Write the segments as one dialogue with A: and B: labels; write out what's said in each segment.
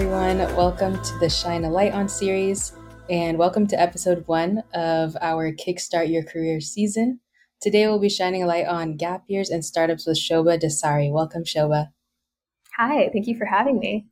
A: everyone. Welcome to the Shine a Light on series, and welcome to episode one of our Kickstart Your Career season. Today, we'll be shining a light on gap years and startups with Shoba Desari. Welcome, Shoba.
B: Hi, thank you for having me.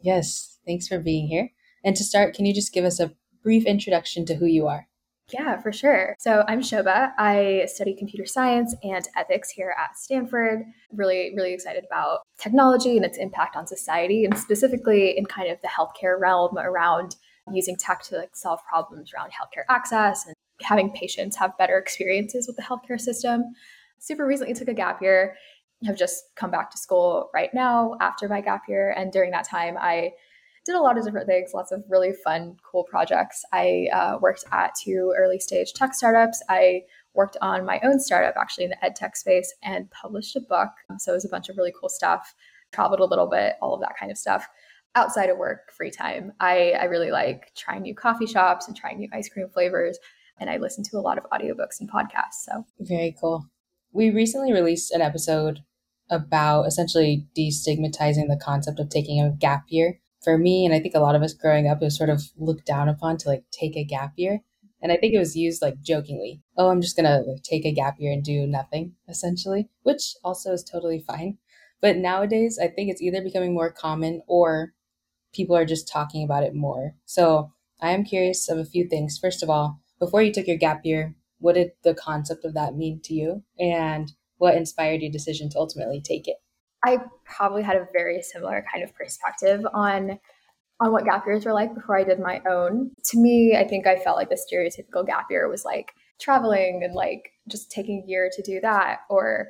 A: Yes, thanks for being here. And to start, can you just give us a brief introduction to who you are?
B: Yeah, for sure. So I'm Shoba. I study computer science and ethics here at Stanford. Really, really excited about technology and its impact on society, and specifically in kind of the healthcare realm around using tech to like solve problems around healthcare access and having patients have better experiences with the healthcare system. Super recently took a gap year. Have just come back to school right now after my gap year, and during that time, I did a lot of different things, lots of really fun, cool projects. I uh, worked at two early stage tech startups. I worked on my own startup actually in the ed tech space and published a book. So it was a bunch of really cool stuff, traveled a little bit, all of that kind of stuff. Outside of work, free time, I, I really like trying new coffee shops and trying new ice cream flavors. And I listen to a lot of audiobooks and podcasts. So
A: very cool. We recently released an episode about essentially destigmatizing the concept of taking a gap year for me, and I think a lot of us growing up, it was sort of looked down upon to like take a gap year. And I think it was used like jokingly. Oh, I'm just gonna take a gap year and do nothing, essentially, which also is totally fine. But nowadays, I think it's either becoming more common or people are just talking about it more. So I am curious of a few things. First of all, before you took your gap year, what did the concept of that mean to you? And what inspired your decision to ultimately take it?
B: I probably had a very similar kind of perspective on on what gap years were like before I did my own. To me, I think I felt like the stereotypical gap year was like traveling and like just taking a year to do that or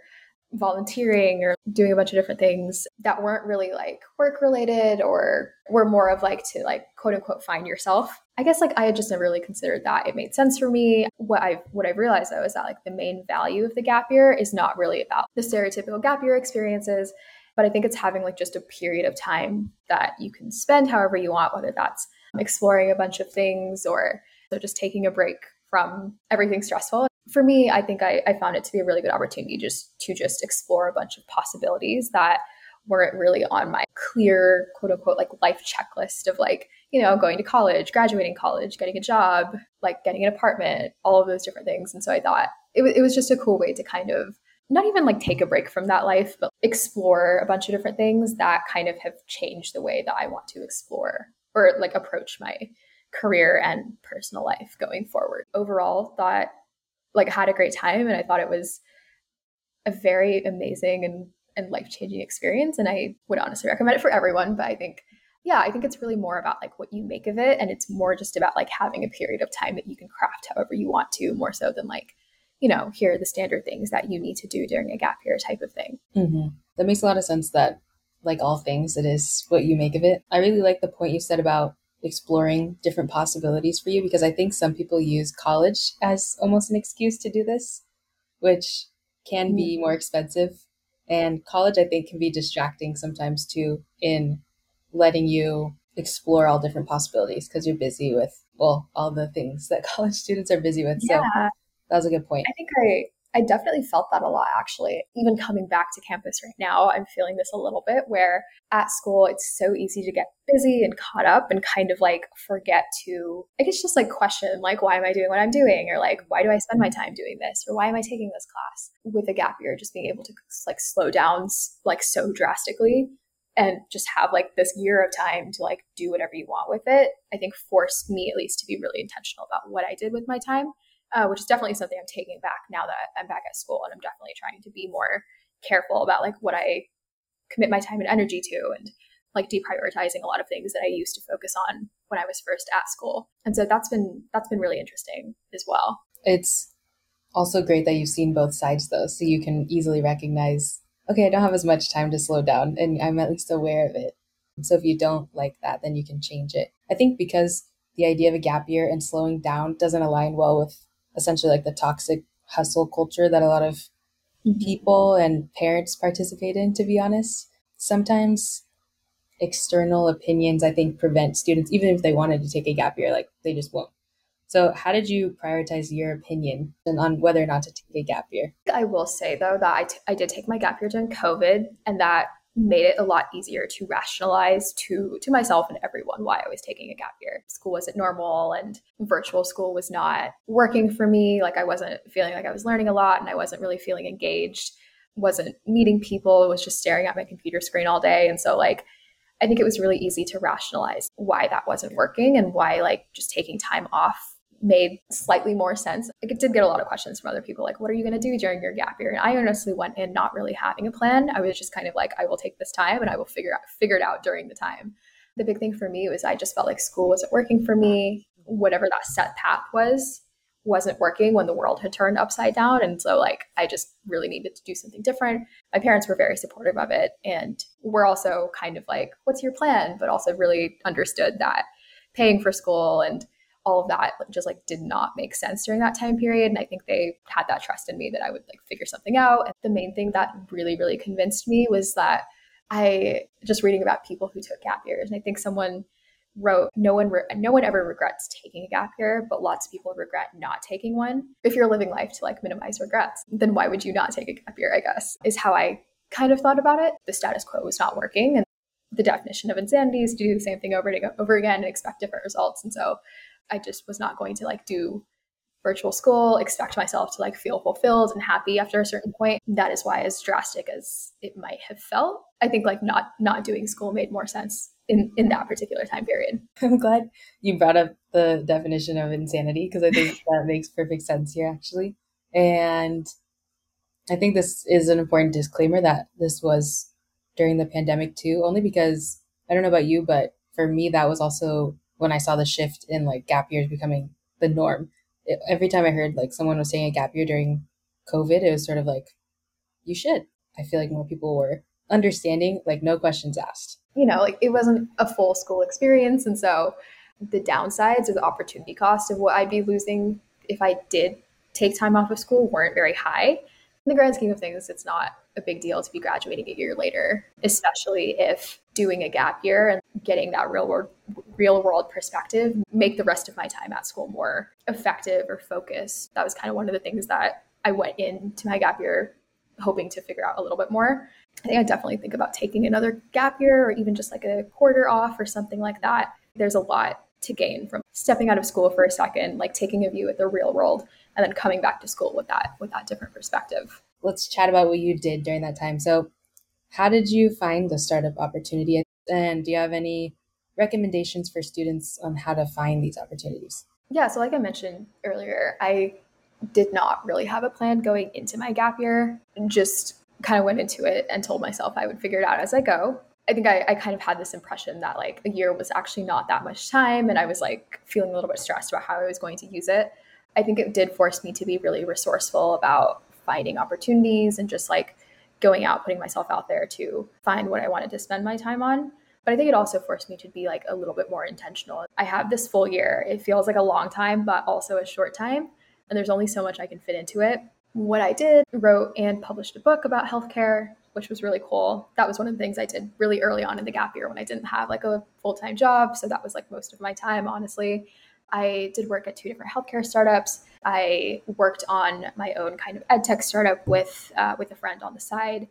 B: volunteering or doing a bunch of different things that weren't really like work related or were more of like to like quote unquote find yourself. I guess like I had just never really considered that. It made sense for me. What I've what I've realized though is that like the main value of the gap year is not really about the stereotypical gap year experiences, but I think it's having like just a period of time that you can spend however you want, whether that's exploring a bunch of things or so just taking a break from everything stressful for me, I think I, I found it to be a really good opportunity just to just explore a bunch of possibilities that weren't really on my clear quote unquote like life checklist of like you know going to college graduating college getting a job like getting an apartment all of those different things. And so i thought it, w- it was just a cool way to kind of not even like take a break from that life but explore a bunch of different things that kind of have changed the way that i want to explore or like approach my career and personal life going forward. Overall thought like had a great time and I thought it was a very amazing and, and life-changing experience and I would honestly recommend it for everyone but I think yeah I think it's really more about like what you make of it and it's more just about like having a period of time that you can craft however you want to more so than like you know here are the standard things that you need to do during a gap year type of thing
A: mm-hmm. that makes a lot of sense that like all things it is what you make of it I really like the point you said about exploring different possibilities for you because I think some people use college as almost an excuse to do this, which can be mm-hmm. more expensive. And college, I think, can be distracting sometimes too in letting you explore all different possibilities because you're busy with, well, all the things that college students are busy with. Yeah. So that was a good point.
B: I think I I definitely felt that a lot actually. Even coming back to campus right now, I'm feeling this a little bit where at school it's so easy to get busy and caught up and kind of like forget to I guess just like question like why am I doing what I'm doing or like why do I spend my mm-hmm. time doing this or why am I taking this class? With a gap year just being able to like slow down like so drastically and just have like this year of time to like do whatever you want with it, I think forced me at least to be really intentional about what I did with my time uh, which is definitely something I'm taking back now that I'm back at school. And I'm definitely trying to be more careful about like what I commit my time and energy to and like deprioritizing a lot of things that I used to focus on when I was first at school. And so that's been that's been really interesting as well.
A: It's also great that you've seen both sides though, so you can easily recognize, okay, I don't have as much time to slow down and I'm at least aware of it. So if you don't like that, then you can change it. I think because the idea of a gap year and slowing down doesn't align well with essentially like the toxic hustle culture that a lot of mm-hmm. people and parents participate in, to be honest. Sometimes external opinions, I think, prevent students, even if they wanted to take a gap year, like they just won't. So, how did you prioritize your opinion on whether or not to take a gap year?
B: I will say, though, that I, t- I did take my gap year during COVID, and that made it a lot easier to rationalize to to myself and everyone why I was taking a gap year. School wasn't normal and virtual school was not working for me. Like I wasn't feeling like I was learning a lot and I wasn't really feeling engaged, wasn't meeting people, was just staring at my computer screen all day. And so like I think it was really easy to rationalize why that wasn't working and why like just taking time off made slightly more sense. It did get a lot of questions from other people, like, what are you going to do during your gap year? And I honestly went in not really having a plan. I was just kind of like, I will take this time and I will figure out figure it out during the time. The big thing for me was I just felt like school wasn't working for me. Whatever that set path was wasn't working when the world had turned upside down. And so like I just really needed to do something different. My parents were very supportive of it and were also kind of like, what's your plan? But also really understood that paying for school and all of that just like did not make sense during that time period and i think they had that trust in me that i would like figure something out and the main thing that really really convinced me was that i just reading about people who took gap years and i think someone wrote no one re- no one ever regrets taking a gap year but lots of people regret not taking one. If you're living life to like minimize regrets then why would you not take a gap year i guess is how i kind of thought about it. The status quo was not working and the definition of insanity is to do the same thing over and over again and expect different results and so I just was not going to like do virtual school, expect myself to like feel fulfilled and happy after a certain point. That is why as drastic as it might have felt, I think like not not doing school made more sense in in that particular time period.
A: I'm glad you brought up the definition of insanity because I think that makes perfect sense here actually. And I think this is an important disclaimer that this was during the pandemic too, only because I don't know about you, but for me that was also when I saw the shift in like gap years becoming the norm. It, every time I heard like someone was saying a gap year during COVID, it was sort of like, you should. I feel like more people were understanding, like no questions asked.
B: You know, like it wasn't a full school experience. And so the downsides or the opportunity cost of what I'd be losing if I did take time off of school weren't very high. In the grand scheme of things, it's not a big deal to be graduating a year later, especially if doing a gap year and getting that real world real world perspective make the rest of my time at school more effective or focused. That was kind of one of the things that I went into my gap year hoping to figure out a little bit more. I think I definitely think about taking another gap year or even just like a quarter off or something like that. There's a lot to gain from stepping out of school for a second, like taking a view at the real world and then coming back to school with that with that different perspective.
A: Let's chat about what you did during that time. So, how did you find the startup opportunity and do you have any recommendations for students on how to find these opportunities?
B: Yeah, so like I mentioned earlier, I did not really have a plan going into my gap year, just kind of went into it and told myself I would figure it out as I go. I think I, I, kind of had this impression that like a year was actually not that much time and I was like feeling a little bit stressed about how I was going to use it. I think it did force me to be really resourceful about finding opportunities and just like going out, putting myself out there to find what I wanted to spend my time on. But I think it also forced me to be like a little bit more intentional. I have this full year. It feels like a long time, but also a short time. And there's only so much I can fit into it. What I did, wrote and published a book about healthcare, which was really cool. That was one of the things I did really early on in the gap year when I didn't have like a full time job. So that was like most of my time, honestly. I did work at two different healthcare startups. I worked on my own kind of ed tech startup with uh, with a friend on the side.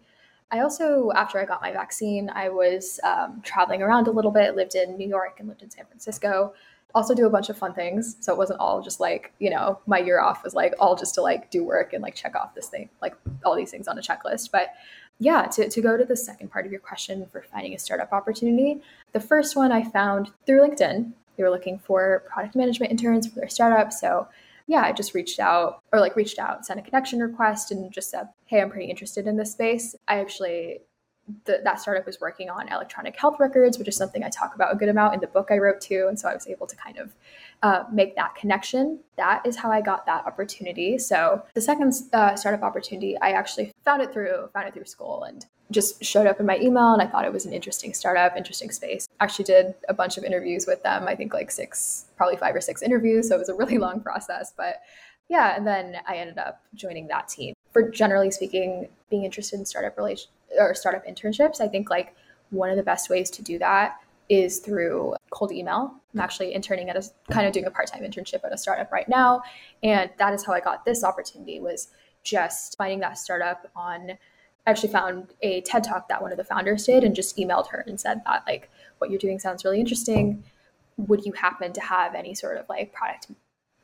B: I also, after I got my vaccine, I was um, traveling around a little bit, lived in New York and lived in San Francisco. Also, do a bunch of fun things. So it wasn't all just like, you know, my year off was like all just to like do work and like check off this thing, like all these things on a checklist. But yeah, to, to go to the second part of your question for finding a startup opportunity, the first one I found through LinkedIn. They were looking for product management interns for their startup. So yeah, I just reached out or like reached out, sent a connection request, and just said, hey, I'm pretty interested in this space. I actually the, that startup was working on electronic health records, which is something I talk about a good amount in the book I wrote too. And so I was able to kind of uh, make that connection. That is how I got that opportunity. So the second uh, startup opportunity, I actually found it through found it through school and just showed up in my email. And I thought it was an interesting startup, interesting space. Actually, did a bunch of interviews with them. I think like six, probably five or six interviews. So it was a really long process, but yeah. And then I ended up joining that team. For generally speaking, being interested in startup relation or startup internships, I think like one of the best ways to do that is through cold email. I'm actually interning at a kind of doing a part-time internship at a startup right now, and that is how I got this opportunity was just finding that startup on I actually found a TED talk that one of the founders did and just emailed her and said that like what you're doing sounds really interesting. Would you happen to have any sort of like product,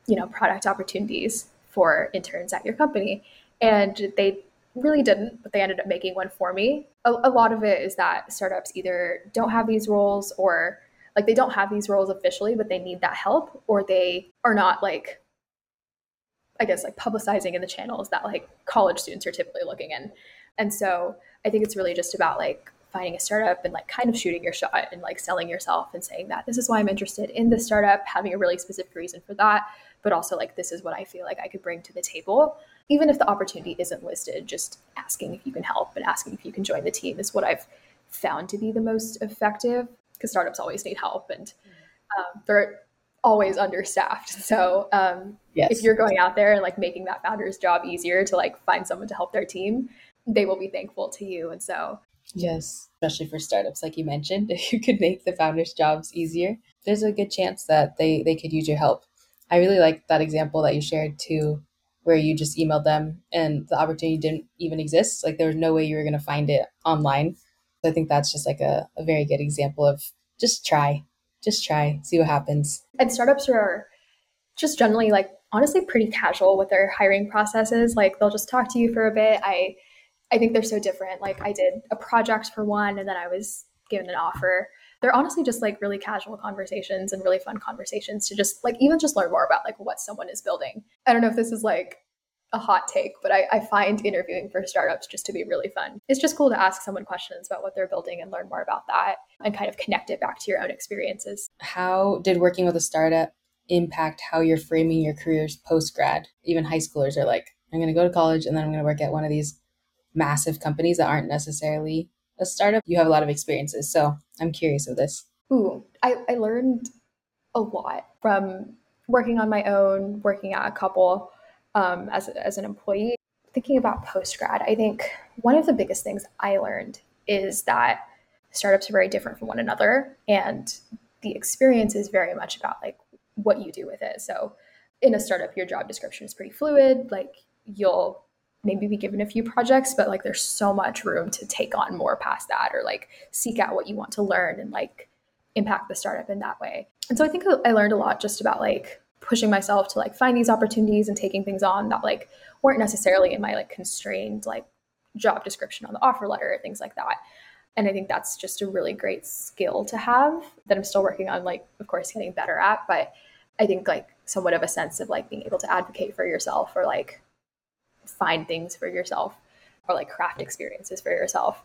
B: you know, product opportunities for interns at your company? And they really didn't, but they ended up making one for me. A, a lot of it is that startups either don't have these roles or like they don't have these roles officially, but they need that help, or they are not like I guess like publicizing in the channels that like college students are typically looking in. And so I think it's really just about like finding a startup and like kind of shooting your shot and like selling yourself and saying that this is why I'm interested in this startup, having a really specific reason for that, but also like this is what I feel like I could bring to the table. Even if the opportunity isn't listed, just asking if you can help and asking if you can join the team is what I've found to be the most effective because startups always need help and um, they're always understaffed. So um, yes. if you're going out there and like making that founder's job easier to like find someone to help their team, they will be thankful to you. And so
A: yes, especially for startups, like you mentioned, if you could make the founders' jobs easier, there's a good chance that they they could use your help. I really like that example that you shared too, where you just emailed them and the opportunity didn't even exist. Like there was no way you were going to find it online. So I think that's just like a, a very good example of just try, just try, see what happens.
B: And startups are just generally like honestly pretty casual with their hiring processes. Like they'll just talk to you for a bit. I I think they're so different. Like I did a project for one and then I was given an offer. They're honestly just like really casual conversations and really fun conversations to just like even just learn more about like what someone is building. I don't know if this is like a hot take, but I, I, find interviewing for startups just to be really fun. It's just cool to ask someone questions about what they're building and learn more about that and kind of connect it back to your own experiences.
A: How did working with a startup impact how you're framing your careers post grad? Even high schoolers are like, I'm going to go to college and then I'm going to work at one of these massive companies that aren't necessarily a startup. You have a lot of experiences. So I'm curious of this.
B: Ooh, I, I learned a lot from working on my own, working at a couple um, as, as an employee. Thinking about post grad, I think one of the biggest things I learned is that startups are very different from one another, and the experience is very much about like what you do with it. So, in a startup, your job description is pretty fluid. Like you'll maybe be given a few projects, but like there's so much room to take on more past that, or like seek out what you want to learn and like impact the startup in that way. And so I think I learned a lot just about like pushing myself to like find these opportunities and taking things on that like weren't necessarily in my like constrained like job description on the offer letter things like that and i think that's just a really great skill to have that i'm still working on like of course getting better at but i think like somewhat of a sense of like being able to advocate for yourself or like find things for yourself or like craft experiences for yourself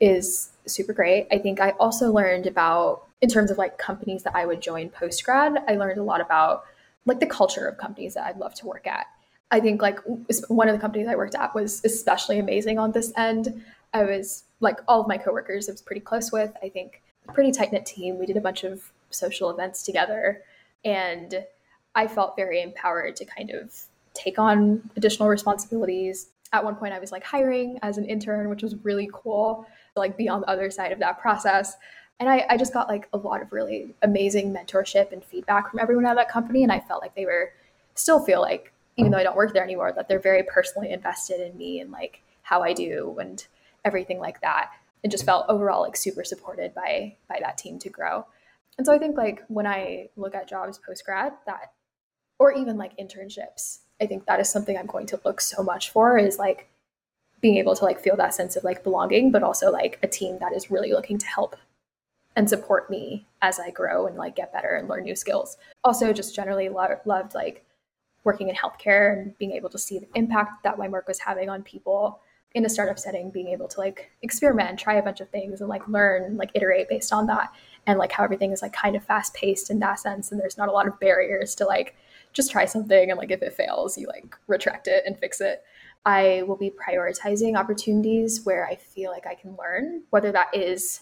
B: is super great. I think I also learned about, in terms of like companies that I would join post grad, I learned a lot about like the culture of companies that I'd love to work at. I think like one of the companies I worked at was especially amazing on this end. I was like all of my coworkers I was pretty close with. I think pretty tight knit team. We did a bunch of social events together and I felt very empowered to kind of take on additional responsibilities. At one point I was like hiring as an intern, which was really cool, like be on the other side of that process. And I, I just got like a lot of really amazing mentorship and feedback from everyone at that company and i felt like they were still feel like even though i don't work there anymore that they're very personally invested in me and like how i do and everything like that. And just felt overall like super supported by by that team to grow. And so i think like when i look at jobs post grad that or even like internships i think that is something i'm going to look so much for is like being able to like feel that sense of like belonging but also like a team that is really looking to help and support me as I grow and like get better and learn new skills. Also, just generally lo- loved like working in healthcare and being able to see the impact that my work was having on people in a startup setting, being able to like experiment, try a bunch of things and like learn, like iterate based on that. And like how everything is like kind of fast paced in that sense. And there's not a lot of barriers to like just try something and like if it fails, you like retract it and fix it. I will be prioritizing opportunities where I feel like I can learn, whether that is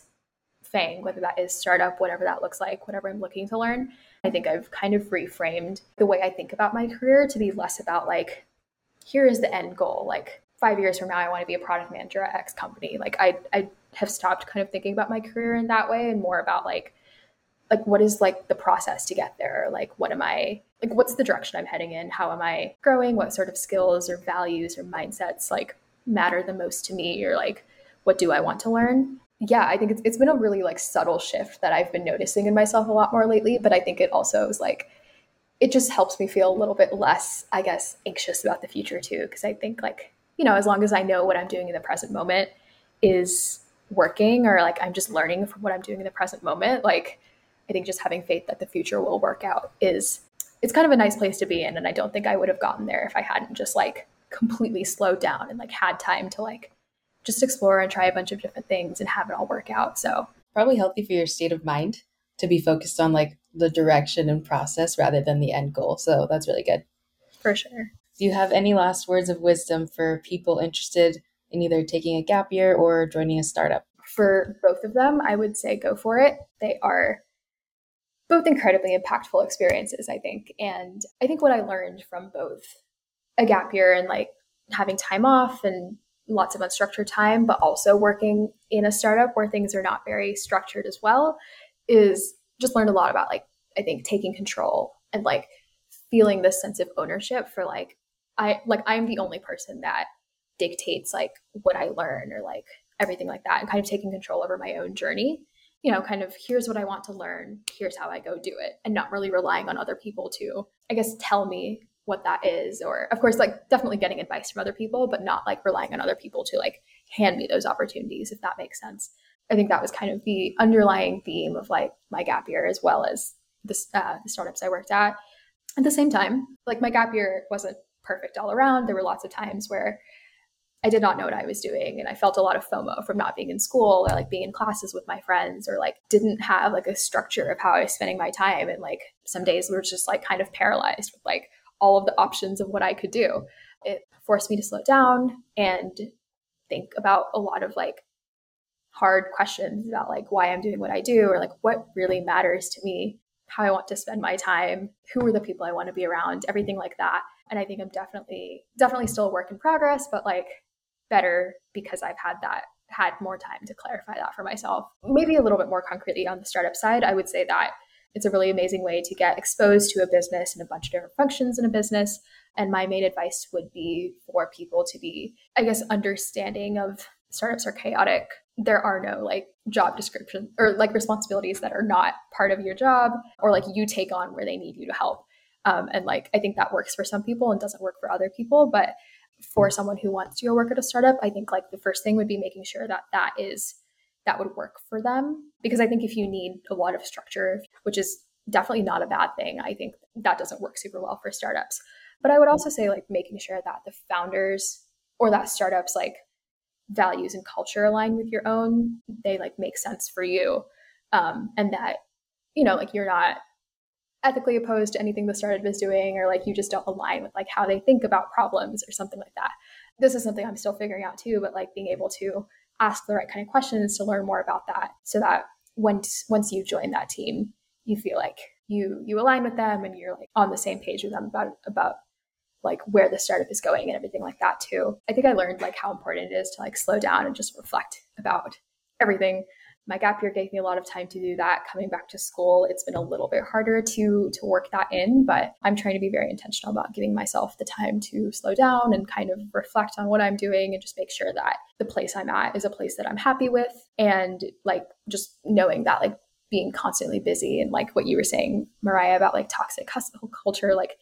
B: thing, whether that is startup, whatever that looks like, whatever I'm looking to learn. I think I've kind of reframed the way I think about my career to be less about like, here is the end goal. Like five years from now, I want to be a product manager at X company. Like I, I have stopped kind of thinking about my career in that way and more about like, like what is like the process to get there? Like what am I like what's the direction I'm heading in? How am I growing? What sort of skills or values or mindsets like matter the most to me or like what do I want to learn. Yeah, I think it's, it's been a really like subtle shift that I've been noticing in myself a lot more lately. But I think it also is like, it just helps me feel a little bit less, I guess, anxious about the future too. Cause I think like, you know, as long as I know what I'm doing in the present moment is working or like I'm just learning from what I'm doing in the present moment, like I think just having faith that the future will work out is it's kind of a nice place to be in and I don't think I would have gotten there if I hadn't just like completely slowed down and like had time to like just explore and try a bunch of different things and have it all work out. So
A: probably healthy for your state of mind to be focused on like the direction and process rather than the end goal. So that's really good.
B: For sure.
A: Do you have any last words of wisdom for people interested in either taking a gap year or joining a startup?
B: For both of them, I would say go for it. They are both incredibly impactful experiences, I think. And I think what I learned from both a gap year and like having time off and lots of unstructured time, but also working in a startup where things are not very structured as well, is just learned a lot about like, I think taking control and like feeling this sense of ownership for like, I like, I'm the only person that dictates like what I learn or like everything like that and kind of taking control over my own journey. You know, kind of here's what I want to learn, here's how I go do it, and not really relying on other people to, I guess, tell me what that is. Or, of course, like definitely getting advice from other people, but not like relying on other people to like hand me those opportunities, if that makes sense. I think that was kind of the underlying theme of like my gap year as well as uh, the startups I worked at. At the same time, like my gap year wasn't perfect all around. There were lots of times where I did not know what I was doing. And I felt a lot of FOMO from not being in school or like being in classes with my friends or like didn't have like a structure of how I was spending my time. And like some days we were just like kind of paralyzed with like all of the options of what I could do. It forced me to slow down and think about a lot of like hard questions about like why I'm doing what I do or like what really matters to me, how I want to spend my time, who are the people I want to be around, everything like that. And I think I'm definitely definitely still a work in progress, but like better because I've had that had more time to clarify that for myself. Maybe a little bit more concretely on the startup side, I would say that it's a really amazing way to get exposed to a business and a bunch of different functions in a business. And my main advice would be for people to be, I guess, understanding of startups are chaotic. There are no like job description or like responsibilities that are not part of your job or like you take on where they need you to help. Um, and like I think that works for some people and doesn't work for other people. But for someone who wants to go work at a startup, I think like the first thing would be making sure that that is that would work for them because I think if you need a lot of structure, which is definitely not a bad thing, I think that doesn't work super well for startups. But I would also say like making sure that the founders or that startups like values and culture align with your own, they like make sense for you. Um, and that, you know, like you're not ethically opposed to anything the startup is doing or like you just don't align with like how they think about problems or something like that. This is something i'm still figuring out too but like being able to ask the right kind of questions to learn more about that so that once once you join that team you feel like you you align with them and you're like on the same page with them about about like where the startup is going and everything like that too. I think i learned like how important it is to like slow down and just reflect about everything my gap year gave me a lot of time to do that. Coming back to school it's been a little bit harder to to work that in but i'm trying to be very intentional about giving myself the time to slow down and kind of reflect on what i'm doing and just make sure that the place i'm at is a place that i'm happy with. And like just knowing that like being constantly busy and like what you were saying mariah about like toxic hustle culture like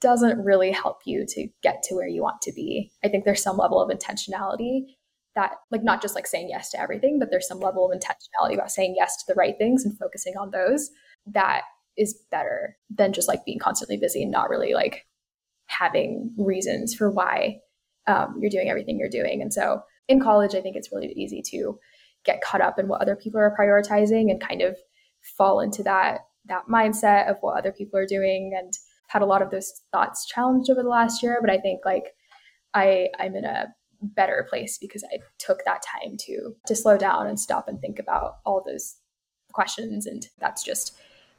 B: doesn't really help you to get to where you want to be. I think there's some level of intentionality that like not just like saying yes to everything but there's some level of intentionality about saying yes to the right things and focusing on those that is better than just like being constantly busy and not really like having reasons for why um, you're doing everything you're doing. And so in college i think it's really easy to get caught up in what other people are prioritizing and kind of fall into that that mindset of what other people are doing and had a lot of those thoughts challenged over the last year. But i think like i i'm in a better place because I took that time to to slow down and stop and think about all those questions and that's just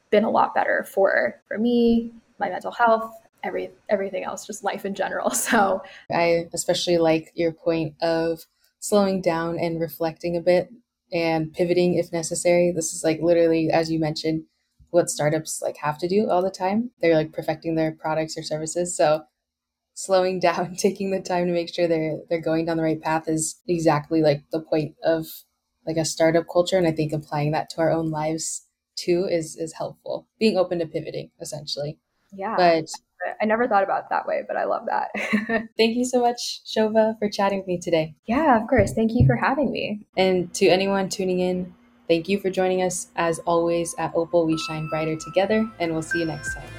B: been a lot better for for me, my mental health, every everything else, just life in general. So
A: I especially like your point of slowing down and reflecting a bit and pivoting if necessary. This is like literally as you mentioned what startups like have to do all the time. They're like perfecting their products or services. So slowing down, taking the time to make sure they're they're going down the right path is exactly like the point of like a startup culture. And I think applying that to our own lives too is is helpful. Being open to pivoting, essentially.
B: Yeah.
A: But
B: I never thought about it that way, but I love that.
A: thank you so much, Shoba, for chatting with me today.
B: Yeah, of course. Thank you for having me.
A: And to anyone tuning in, thank you for joining us. As always, at Opal, we shine brighter together, and we'll see you next time.